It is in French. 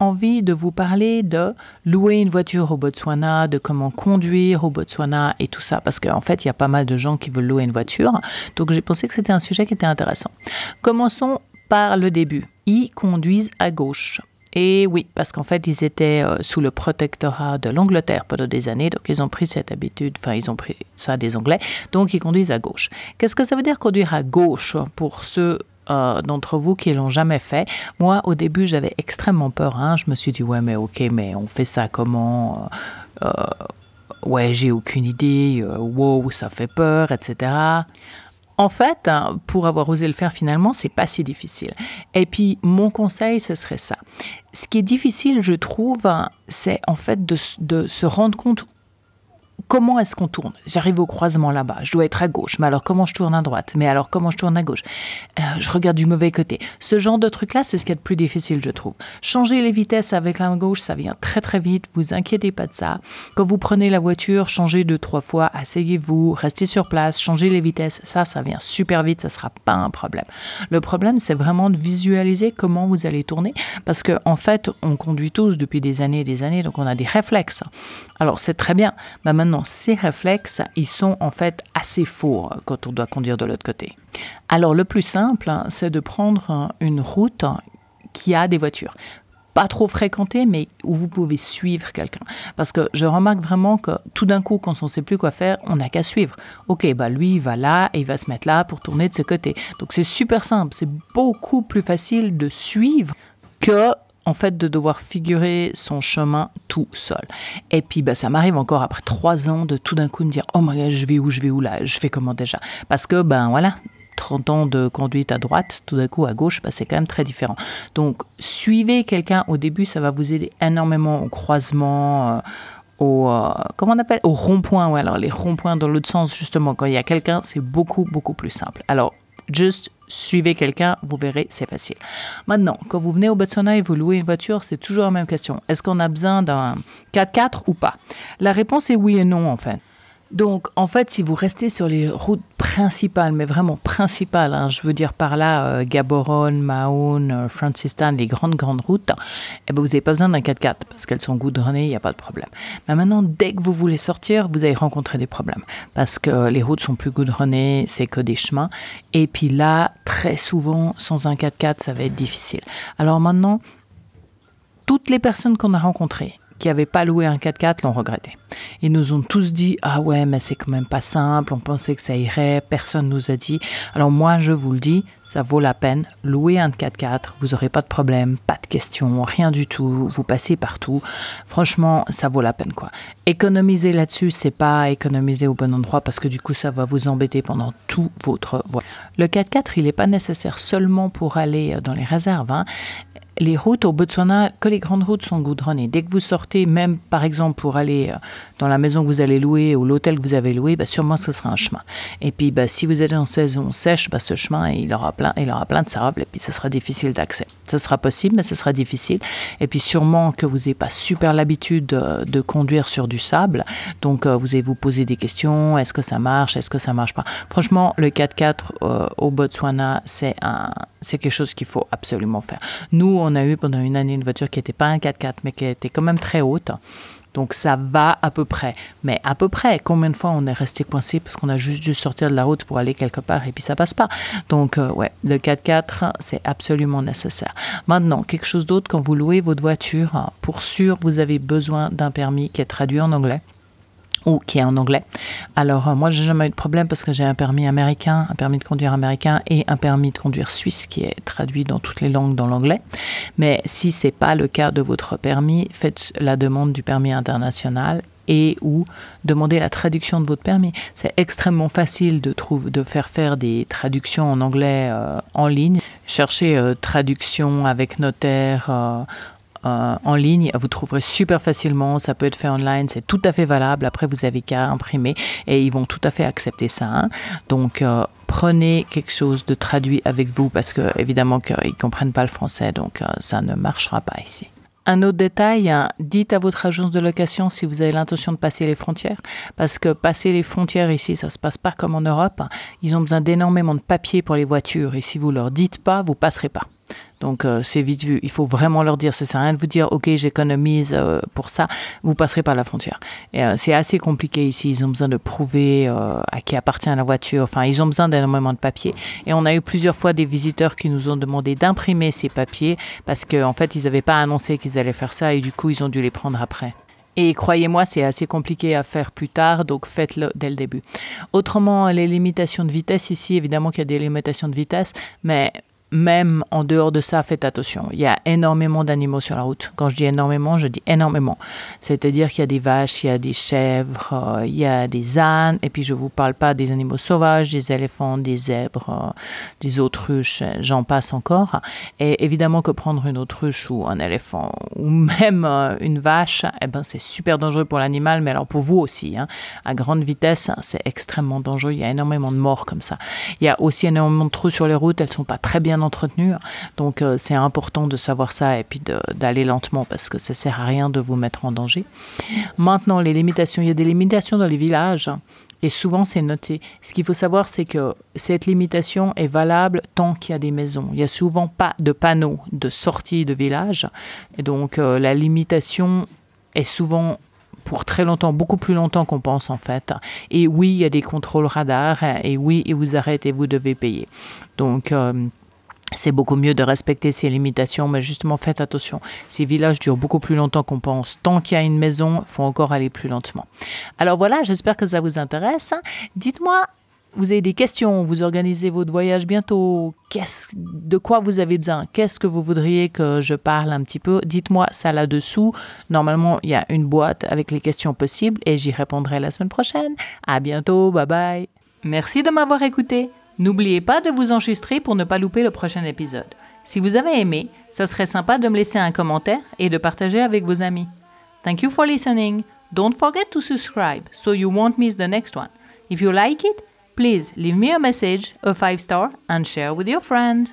envie de vous parler de louer une voiture au Botswana, de comment conduire au Botswana et tout ça. Parce qu'en fait, il y a pas mal de gens qui veulent louer une voiture. Donc j'ai pensé que c'était un sujet qui était intéressant. Commençons par le début. Ils conduisent à gauche. Et oui, parce qu'en fait, ils étaient euh, sous le protectorat de l'Angleterre pendant des années, donc ils ont pris cette habitude, enfin, ils ont pris ça des Anglais, donc ils conduisent à gauche. Qu'est-ce que ça veut dire conduire à gauche pour ceux euh, d'entre vous qui l'ont jamais fait Moi, au début, j'avais extrêmement peur. Hein. Je me suis dit, ouais, mais ok, mais on fait ça comment euh, Ouais, j'ai aucune idée. wow, ça fait peur, etc. En fait, hein, pour avoir osé le faire finalement, c'est pas si difficile. Et puis, mon conseil, ce serait ça. Ce qui est difficile, je trouve, hein, c'est en fait de se rendre compte comment est-ce qu'on tourne? J'arrive au croisement là-bas, je dois être à gauche, mais alors comment je tourne à droite? Mais alors comment je tourne à gauche? Euh, Je regarde du mauvais côté. Ce genre de truc-là, c'est ce qui est le plus difficile, je trouve. Changer les vitesses avec la main gauche, ça vient très très vite, vous inquiétez pas de ça. Quand vous prenez la voiture, changez deux, trois fois, asseyez-vous, restez sur place, changez les vitesses, ça, ça vient super vite, ça sera pas un problème. Le problème, c'est vraiment de visualiser comment vous allez tourner, parce qu'en en fait, on conduit tous depuis des années et des années, donc on a des réflexes. Alors c'est très bien, mais maintenant, ces réflexes, ils sont en fait assez faux quand on doit conduire de l'autre côté. Alors le plus simple, c'est de prendre une route qui a des voitures pas trop fréquentées, mais où vous pouvez suivre quelqu'un. Parce que je remarque vraiment que tout d'un coup, quand on ne sait plus quoi faire, on n'a qu'à suivre. Ok, bah lui, il va là et il va se mettre là pour tourner de ce côté. Donc c'est super simple, c'est beaucoup plus facile de suivre que en fait de devoir figurer son chemin tout seul. Et puis bah, ça m'arrive encore après trois ans de tout d'un coup me dire oh my je vais où je vais où là je fais comment déjà? Parce que ben voilà 30 ans de conduite à droite, tout d'un coup à gauche, bah, c'est quand même très différent. Donc, suivez quelqu'un au début, ça va vous aider énormément au croisement, euh, au, euh, comment on appelle, au rond-point. Ouais, alors les ronds-points dans l'autre sens, justement, quand il y a quelqu'un, c'est beaucoup, beaucoup plus simple. Alors, Juste suivez quelqu'un, vous verrez, c'est facile. Maintenant, quand vous venez au Botswana et vous louez une voiture, c'est toujours la même question. Est-ce qu'on a besoin d'un 4x4 ou pas? La réponse est oui et non en fait. Donc, en fait, si vous restez sur les routes principales, mais vraiment principales, hein, je veux dire par là euh, Gaborone, Mahon, euh, Francistan, les grandes, grandes routes, eh ben, vous n'avez pas besoin d'un 4x4 parce qu'elles sont goudronnées, il n'y a pas de problème. Mais maintenant, dès que vous voulez sortir, vous allez rencontrer des problèmes parce que les routes sont plus goudronnées, c'est que des chemins. Et puis là, très souvent, sans un 4x4, ça va être difficile. Alors maintenant, toutes les personnes qu'on a rencontrées, qui n'avaient pas loué un 4x4 l'ont regretté. Ils nous ont tous dit Ah ouais, mais c'est quand même pas simple, on pensait que ça irait, personne nous a dit. Alors moi, je vous le dis, ça vaut la peine. Louer un 4x4, vous n'aurez pas de problème, pas de questions, rien du tout, vous passez partout. Franchement, ça vaut la peine quoi. Économiser là-dessus, c'est pas économiser au bon endroit parce que du coup, ça va vous embêter pendant tout votre voyage. Le 4x4, il n'est pas nécessaire seulement pour aller dans les réserves. Hein les routes au Botswana, que les grandes routes sont goudronnées. Dès que vous sortez, même par exemple pour aller euh, dans la maison que vous allez louer ou l'hôtel que vous avez loué, bah, sûrement ce sera un chemin. Et puis bah, si vous êtes en saison sèche, bah, ce chemin il aura plein, il aura plein de sable et puis ce sera difficile d'accès. Ce sera possible, mais ce sera difficile. Et puis sûrement que vous n'avez pas super l'habitude de, conduire sur du sable, donc euh, vous allez vous poser des questions. Est-ce que ça marche? Est-ce que ça marche pas? Franchement, le 4x4 euh, au Botswana, c'est c'est quelque chose qu'il faut absolument faire. Nous, on a eu pendant une année une voiture qui n'était pas un 4x4, mais qui était quand même très haute. Donc ça va à peu près. Mais à peu près, combien de fois on est resté coincé parce qu'on a juste dû sortir de la route pour aller quelque part et puis ça passe pas. Donc euh, ouais, le 4x4, c'est absolument nécessaire. Maintenant, quelque chose d'autre, quand vous louez votre voiture, pour sûr, vous avez besoin d'un permis qui est traduit en anglais ou qui est en anglais. Alors euh, moi j'ai jamais eu de problème parce que j'ai un permis américain, un permis de conduire américain et un permis de conduire suisse qui est traduit dans toutes les langues dans l'anglais. Mais si c'est pas le cas de votre permis, faites la demande du permis international et ou demandez la traduction de votre permis. C'est extrêmement facile de, trouver, de faire faire des traductions en anglais euh, en ligne. Cherchez euh, traduction avec notaire euh, en ligne. Vous trouverez super facilement. Ça peut être fait online. C'est tout à fait valable. Après, vous avez qu'à imprimer et ils vont tout à fait accepter ça. hein. Donc, euh, prenez quelque chose de traduit avec vous parce que évidemment qu'ils comprennent pas le français. Donc, euh, ça ne marchera pas ici. Un autre détail, hein, dites à votre agence de location si vous avez l'intention de passer les frontières, parce que passer les frontières ici, ça se passe pas comme en Europe. Ils ont besoin d'énormément de papiers pour les voitures, et si vous leur dites pas, vous passerez pas. Donc euh, c'est vite vu. Il faut vraiment leur dire. Ça sert à rien de vous dire, ok, j'économise euh, pour ça. Vous passerez par la frontière. Euh, c'est assez compliqué ici. Ils ont besoin de prouver à qui appartient la voiture. Enfin, ils ont besoin d'énormément de papiers. Et on a eu plusieurs fois des visiteurs qui nous ont demandé d'imprimer ces papiers parce qu'en fait, ils n'avaient pas annoncé qu'ils allaient faire ça et du coup, ils ont dû les prendre après. Et croyez-moi, c'est assez compliqué à faire plus tard, donc faites-le dès le début. Autrement, les limitations de vitesse ici, évidemment qu'il y a des limitations de vitesse, mais même en dehors de ça, faites attention. Il y a énormément d'animaux sur la route. Quand je dis énormément, je dis énormément. C'est-à-dire qu'il y a des vaches, il y a des chèvres, euh, il y a des ânes, et puis je ne vous parle pas des animaux sauvages, des éléphants, des zèbres, euh, des autruches, j'en passe encore. Et évidemment que prendre une autruche ou un éléphant ou même euh, une vache, eh ben, c'est super dangereux pour l'animal, mais alors pour vous aussi. hein. À grande vitesse, c'est extrêmement dangereux. Il y a énormément de morts comme ça. Il y a aussi énormément de trous sur les routes, elles ne sont pas très bien entretenues. Donc euh, c'est important de savoir ça et puis d'aller lentement parce que ça sert à rien de vous mettre en danger. Maintenant, les limitations. Il y a des limitations dans les villages. Et souvent, c'est noté. Ce qu'il faut savoir, c'est que cette limitation est valable tant qu'il y a des maisons. Il n'y a souvent pas de panneaux de sortie de village. Et donc, euh, la limitation est souvent pour très longtemps, beaucoup plus longtemps qu'on pense en fait. Et oui, il y a des contrôles radars. Et oui, ils vous arrêtent et vous devez payer. Donc, euh, c'est beaucoup mieux de respecter ces limitations, mais justement faites attention. Ces villages durent beaucoup plus longtemps qu'on pense. Tant qu'il y a une maison, il faut encore aller plus lentement. Alors voilà, j'espère que ça vous intéresse. Dites-moi, vous avez des questions, vous organisez votre voyage bientôt, de quoi vous avez besoin, qu'est-ce que vous voudriez que je parle un petit peu, dites-moi ça là-dessous. Normalement, il y a une boîte avec les questions possibles et j'y répondrai la semaine prochaine. À bientôt, bye bye. Merci de m'avoir écouté. N'oubliez pas de vous enregistrer pour ne pas louper le prochain épisode. Si vous avez aimé, ça serait sympa de me laisser un commentaire et de partager avec vos amis. Thank you for listening. Don't forget to subscribe so you won't miss the next one. If you like it, please leave me a message, a 5 star, and share with your friend.